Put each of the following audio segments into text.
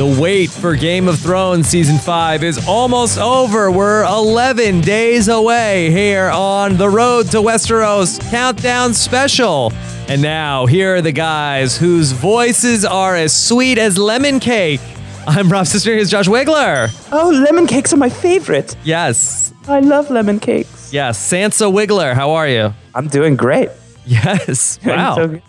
The wait for Game of Thrones season 5 is almost over. We're 11 days away here on the Road to Westeros Countdown Special. And now, here are the guys whose voices are as sweet as lemon cake. I'm Rob Sister. Here's Josh Wigler. Oh, lemon cakes are my favorite. Yes. I love lemon cakes. Yes. Sansa Wigler, How are you? I'm doing great. Yes. Wow. So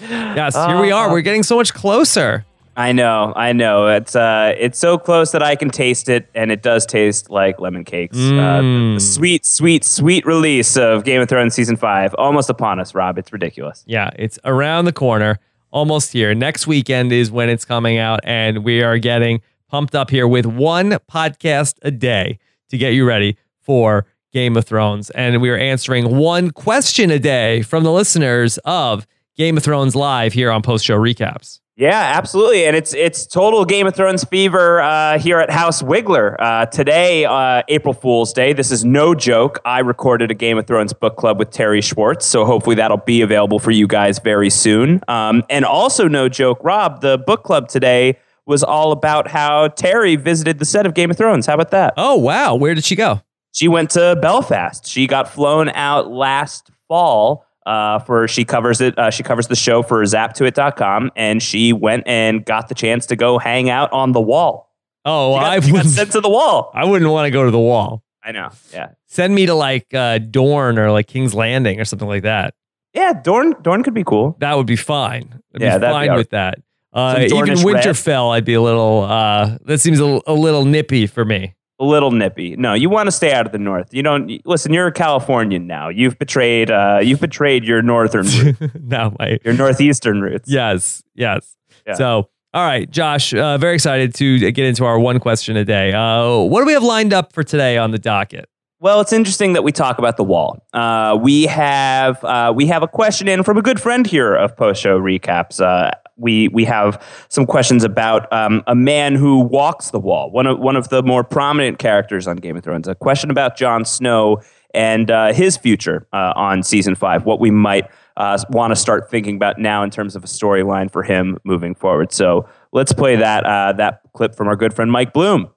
yes. Here we are. Uh, We're getting so much closer. I know, I know. It's uh, it's so close that I can taste it, and it does taste like lemon cakes. Uh, the, Mm. the sweet, sweet, sweet release of Game of Thrones season five almost upon us, Rob. It's ridiculous. Yeah, it's around the corner, almost here. Next weekend is when it's coming out, and we are getting pumped up here with one podcast a day to get you ready for Game of Thrones. And we are answering one question a day from the listeners of Game of Thrones Live here on Post Show Recaps. Yeah, absolutely, and it's it's total Game of Thrones fever uh, here at House Wigler uh, today, uh, April Fool's Day. This is no joke. I recorded a Game of Thrones book club with Terri Schwartz, so hopefully that'll be available for you guys very soon. Um, and also, no joke, Rob, the book club today was all about how Terri visited the set of Game of Thrones. How about that? Oh, wow. Where did she go? She went to Belfast. She got flown out last fall uh, for she covers it. Uh, she covers the show for zap2it.com, and she went and got the chance to go hang out on the wall. Oh, She got, I she got wouldn't, sent to the wall. I wouldn't want to go to the wall. I know. Yeah, Send me to like uh, Dorne or like King's Landing or something like that. yeah. Dorne Dorne could be cool. That would be fine. I'd Yeah, be that'd be fine with that. Uh, even Dornish red. Winterfell, I'd be a little. Uh, that seems a, a little nippy for me. A little nippy. No, you want to stay out of the north. You don't listen. You're a Californian now. You've betrayed. Uh, you've betrayed your northern, root, no, my your northeastern roots. yes, yes. Yeah. So, all right, Josh, uh, very excited to get into our one question a day. Uh, what do we have lined up for today on the docket? Well, it's interesting that we talk about the wall. Uh, we have uh, we have a question in from a good friend here of post show recaps. Uh, we we have some questions about um, a man who walks the wall. One of one of the more prominent characters on Game of Thrones. A question about Jon Snow and uh, his future uh, on season five. What we might uh, want to start thinking about now in terms of a storyline for him moving forward. So let's play that that clip from our good friend Mike Bloom.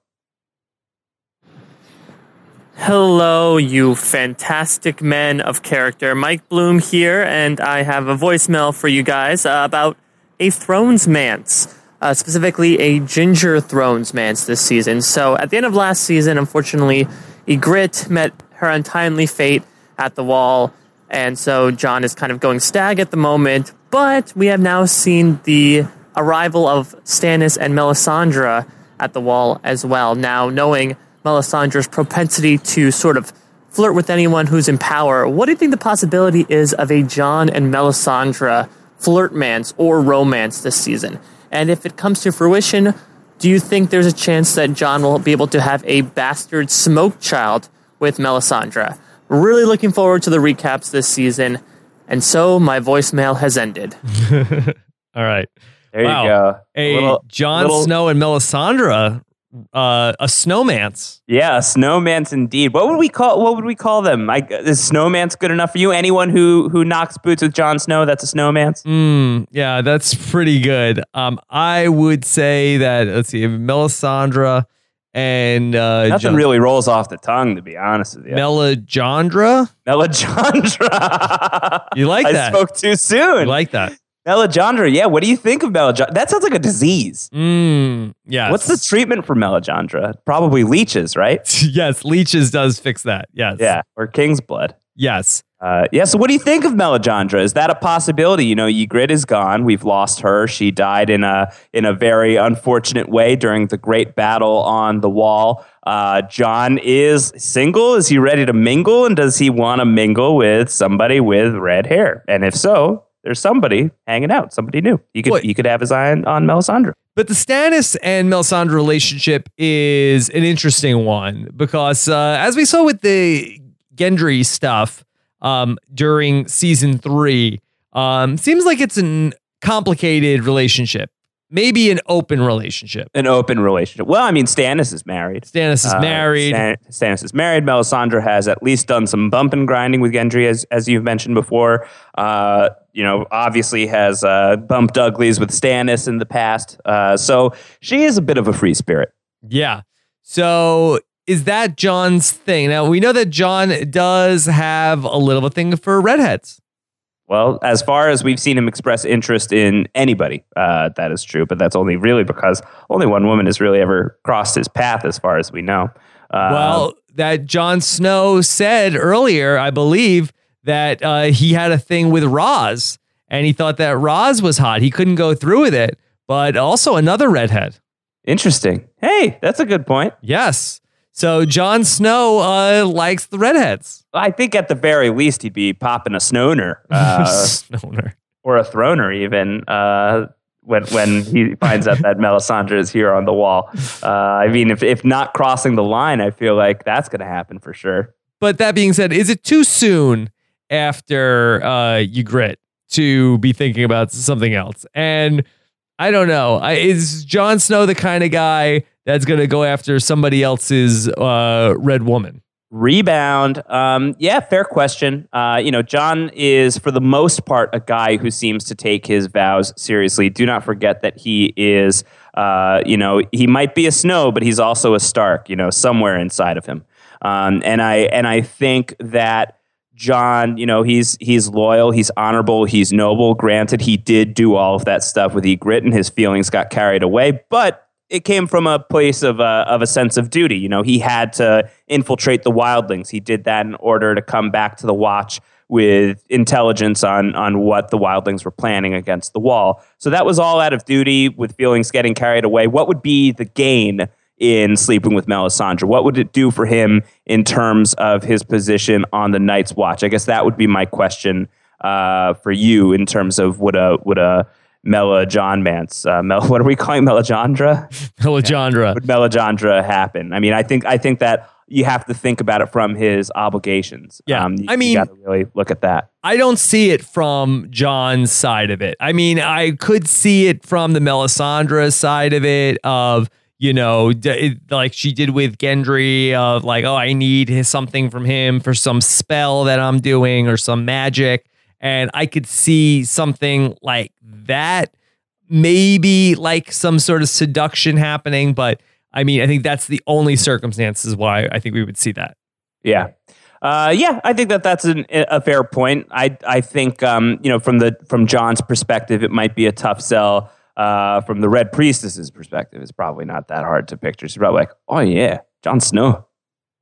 Hello, you fantastic men of character. Mike Bloom here, and I have a voicemail for you guys uh, about a Thrones Mance, uh, specifically a Ginger Thrones Mance this season. So, at the end of last season, unfortunately, Ygritte met her untimely fate at the wall, and so Jon is kind of going stag at the moment. But we have now seen the arrival of Stannis and Melisandre at the wall as well. Now, knowing Melisandre's propensity to sort of flirt with anyone who's in power, what do you think the possibility is of a Jon and Melisandre flirtmance or romance this season? And if it comes to fruition, do you think there's a chance that Jon will be able to have a bastard smoke child with Melisandre? Really looking forward to the recaps this season. And so my voicemail has ended. All right. There Wow. you go. A Little- Jon little- Snow and Melisandre, uh, a snowman's. Yeah, a snowmans indeed. What would we call? What would we call them? I, is snowmans good enough for you? Anyone who who knocks boots with Jon Snow, that's a snowmans. Mm, yeah, that's pretty good. Um, I would say that let's see, Melisandre and uh, Nothing Jon- really rolls off the tongue, to be honest with you. Melijandra. Melijandra. You like I that? I spoke too soon. like that. Melijandra. Yeah. What do you think of Melijandra? That sounds like a disease. Mm, yes. What's the treatment for Melijandra? Probably leeches, right? yes, leeches does fix that. Yes. Yeah, or king's blood. Yes. Uh, yeah. So, what do you think of Melijandra? Is that a possibility? You know, Ygritte is gone. We've lost her. She died in a in a very unfortunate way during the great battle on the wall. Uh, Jon is single. Is he ready to mingle? And does he want to mingle with somebody with red hair? And if so, there's somebody hanging out. Somebody new. He could What? he could have his eye on, on Melisandre. But the Stannis and Melisandre relationship is an interesting one because, uh, as we saw with the Gendry stuff um, during season three, um, seems like it's a complicated relationship. Maybe an open relationship. An open relationship. Well, I mean, Stannis is married. Stannis is Uh, married. Stan- Stannis is married. Melisandre has at least done some bump and grinding with Gendry, as as you've mentioned before. Uh, you know, obviously has uh, bumped uglies with Stannis in the past. Uh, so she is a bit of a free spirit. Yeah. So is that Jon's thing? Now we know that Jon does have a little of a thing for redheads. Well, as far as we've seen him express interest in anybody, uh, that is true. But that's only really because only one woman has really ever crossed his path, as far as we know. Uh, well, that Jon Snow said earlier, I believe, that uh, he had a thing with Ros and he thought that Ros was hot. He couldn't go through with it, but also another redhead. interesting. Hey, that's a good point. Yes. So Jon Snow uh, likes the redheads. I think at the very least he'd be popping a snoner uh, Snowner. or a throner even uh, when when he finds out that Melisandre is here on the wall. Uh, I mean, if if not crossing the line, I feel like that's going to happen for sure. But that being said, is it too soon after uh, Ygritte to be thinking about something else? And I don't know. I, is Jon Snow the kind of guy that's going to go after somebody else's uh, red woman? Rebound. Um, yeah, fair question. Uh, you know, Jon is for the most part a guy who seems to take his vows seriously. Do not forget that he is, uh, you know, he might be a Snow, but he's also a Stark. You know, somewhere inside of him. Um, and I and I think that Jon, you know, he's he's loyal, he's honorable, he's noble. Granted, he did do all of that stuff with Ygritte, and his feelings got carried away, but it came from a place of a, of a sense of duty. You know, he had to infiltrate the wildlings. He did that in order to come back to the watch with intelligence on on what the wildlings were planning against the wall. So that was all out of duty with feelings getting carried away. What would be the gain in sleeping with Melisandre? What would it do for him in terms of his position on the Night's Watch? I guess that would be my question uh, for you in terms of would a would a Mela John Mance, uh, Mel, what are we calling Melisandre? Melisandre. Would Melisandre happen? I mean, I think I think that you have to think about it from his obligations. Yeah. um, you, I mean- you got to really look at that. I don't see it from Jon's side of it. I mean, I could see it from the Melisandre side of it of, you know, d- like she did with Gendry of like, oh, I need something from him for some spell that I'm doing or some magic. And I could see something like that, maybe like some sort of seduction happening. But I mean, I think that's the only circumstances why I think we would see that. Yeah. Uh, yeah, I think that that's an, a fair point. I I think um, you know from the from Jon's perspective, it might be a tough sell. Uh, from the Red Priestess's perspective, it's probably not that hard to picture. She's probably like, "Oh yeah, Jon Snow,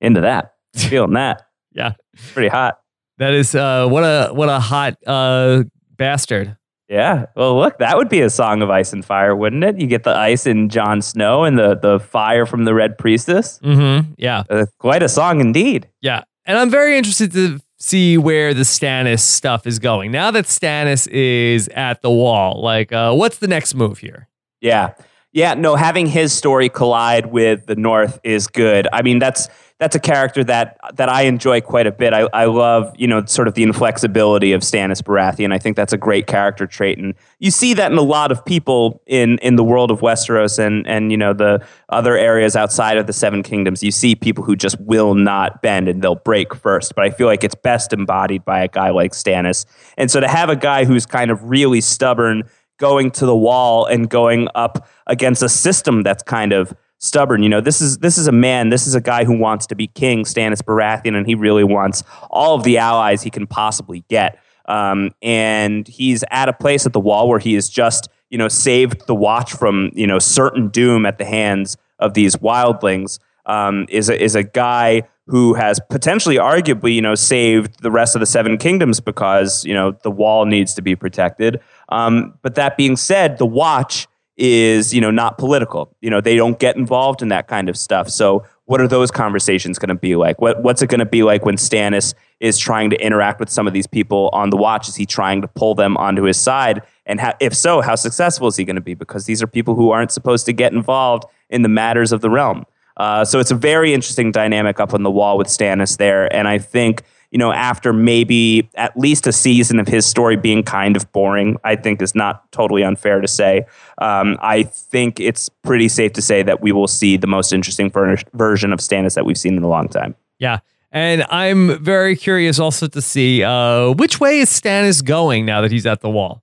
into that, feeling that, Yeah. pretty hot." That is uh what a what a hot uh bastard. Yeah. Well, look, that would be a song of ice and fire, wouldn't it? You get the ice in Jon Snow and the the fire from the Red Priestess. Mm-hmm. Yeah. Uh, quite a song indeed. Yeah. And I'm very interested to see where the Stannis stuff is going. Now that Stannis is at the wall, like uh what's the next move here? Yeah. Yeah, no, having his story collide with the North is good. I mean, that's that's a character that that I enjoy quite a bit. I, I love, you know, sort of the inflexibility of Stannis Baratheon. I think that's a great character trait, and you see that in a lot of people in in the world of Westeros and and you know the other areas outside of the Seven Kingdoms. You see people who just will not bend and they'll break first. But I feel like it's best embodied by a guy like Stannis, and so to have a guy who's kind of really stubborn going to the wall and going up against a system that's kind of stubborn. You know, this is this is a man, this is a guy who wants to be king, Stannis Baratheon, and he really wants all of the allies he can possibly get. Um, and he's at a place at the wall where he has just, you know, saved the watch from, you know, certain doom at the hands of these wildlings. Um, is a, is a guy who has potentially, arguably, you know, saved the rest of the Seven Kingdoms because you know the wall needs to be protected. Um, but that being said, the Watch is you know not political. You know they don't get involved in that kind of stuff. So what are those conversations going to be like? What what's it going to be like when Stannis is trying to interact with some of these people on the Watch? Is he trying to pull them onto his side? And if so, how successful is he going to be? Because these are people who aren't supposed to get involved in the matters of the realm. Uh, so it's a very interesting dynamic up on the wall with Stannis there, and I think you know, after maybe at least a season of his story being kind of boring, I think is not totally unfair to say. Um, I think it's pretty safe to say that we will see the most interesting ver- version of Stannis that we've seen in a long time. Yeah. And I'm very curious also to see uh, which way is Stannis going now that he's at the wall.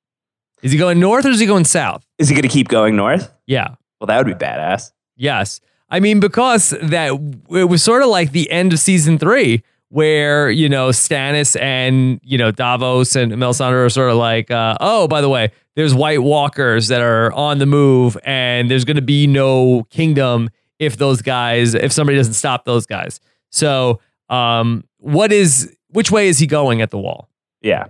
Is he going north or is he going south? Is he going to keep going north? Yeah. Well, that would be badass. Yes. I mean, because that it was sort of like the end of season three, where, you know, Stannis and, you know, Davos and Melisandre are sort of like, uh, oh, by the way, there's White Walkers that are on the move, and there's going to be no kingdom if those guys, if somebody doesn't stop those guys. So, um, what is, which way is he going at the wall? Yeah.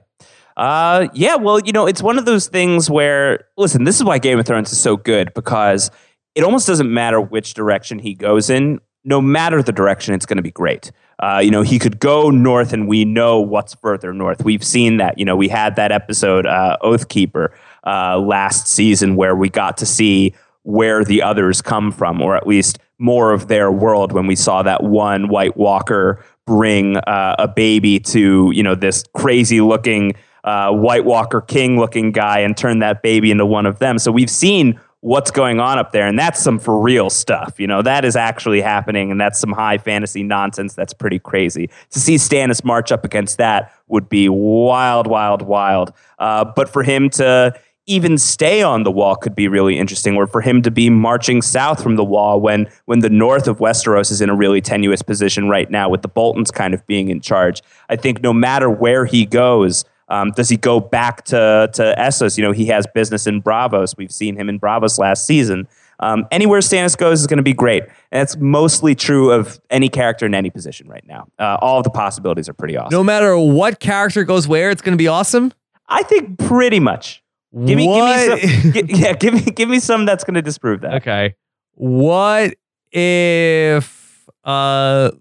Uh, yeah, well, you know, it's one of those things where, listen, this is why Game of Thrones is so good because it almost doesn't matter which direction he goes in. No matter the direction, it's going to be great. Uh, you know, he could go north, and we know what's further north. We've seen that. You know, we had that episode, uh, Oathkeeper, uh, last season, where we got to see where the others come from, or at least more of their world when we saw that one White Walker bring uh, a baby to, you know, this crazy looking uh, White Walker King looking guy and turn that baby into one of them. So we've seen what's going on up there, and that's some for real stuff. You know, that is actually happening, and that's some high fantasy nonsense that's pretty crazy. To see Stannis march up against that would be wild, wild, wild. Uh, but for him to even stay on the wall could be really interesting, or for him to be marching south from the wall when when the north of Westeros is in a really tenuous position right now, with the Boltons kind of being in charge. I think no matter where he goes, um, does he go back to to Essos? You know, he has business in Braavos. We've seen him in Braavos last season. Um, anywhere Stannis goes is going to be great, and it's mostly true of any character in any position right now. Uh, all of the possibilities are pretty awesome. No matter what character goes where, it's going to be awesome. I think pretty much. Give me, What- give me some. gi- yeah, give me, give me some that's going to disprove that. Okay. What if uh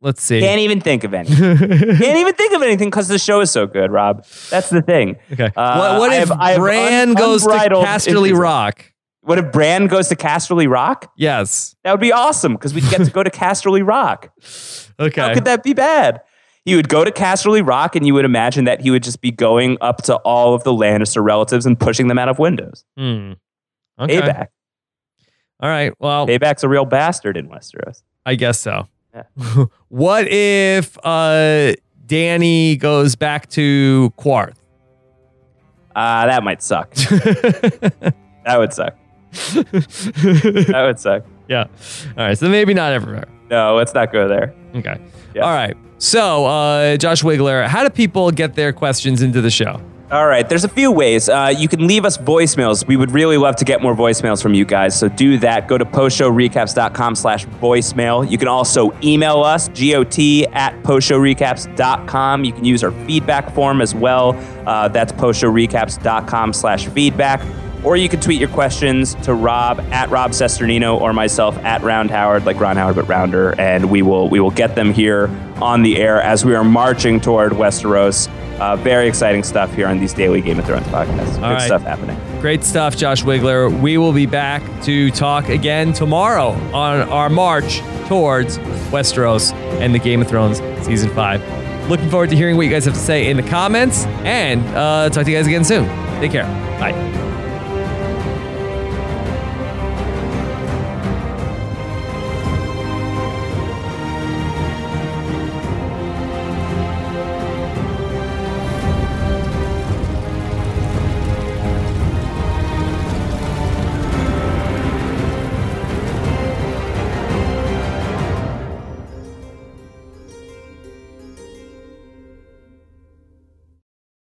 let's see. Can't even think of any. Can't even think of anything because the show is so good, Rob. That's the thing. okay. Uh, what what if have- I have Bran un- goes to Casterly enthusiasm. Rock? What if Bran goes to Casterly Rock? Yes. That would be awesome because we'd get to go to Casterly Rock. Okay. How could that be bad? He would go to Casterly Rock, and you would imagine that he would just be going up to all of the Lannister relatives and pushing them out of windows. Hmm. Okay. Payback. All right. Well, Payback's a real bastard in Westeros. I guess so. Yeah. what if uh Dany goes back to Qarth? Uh, that might suck. that would suck. That would suck. yeah. All right. So maybe not everywhere. No, let's not go there. Okay. Yeah. All right. So, uh, Josh Wigler, how do people get their questions into the show? All right, there's a few ways. Uh, you can leave us voicemails. We would really love to get more voicemails from you guys, so do that. Go to postshowrecaps.com slash voicemail. You can also email us, got at postshowrecaps.com. You can use our feedback form as well. Uh, that's postshowrecaps.com slash feedback. Or you can tweet your questions to Rob at Rob Cesternino or myself at Round Howard, like Ron Howard but rounder, and we will we will get them here on the air as we are marching toward Westeros. Uh, very exciting stuff here on these daily Game of Thrones podcasts. Good right. stuff happening. Great stuff, Josh Wigler. We will be back to talk again tomorrow on our march towards Westeros and the Game of Thrones season five. Looking forward to hearing what you guys have to say in the comments and uh, talk to you guys again soon. Take care. Bye.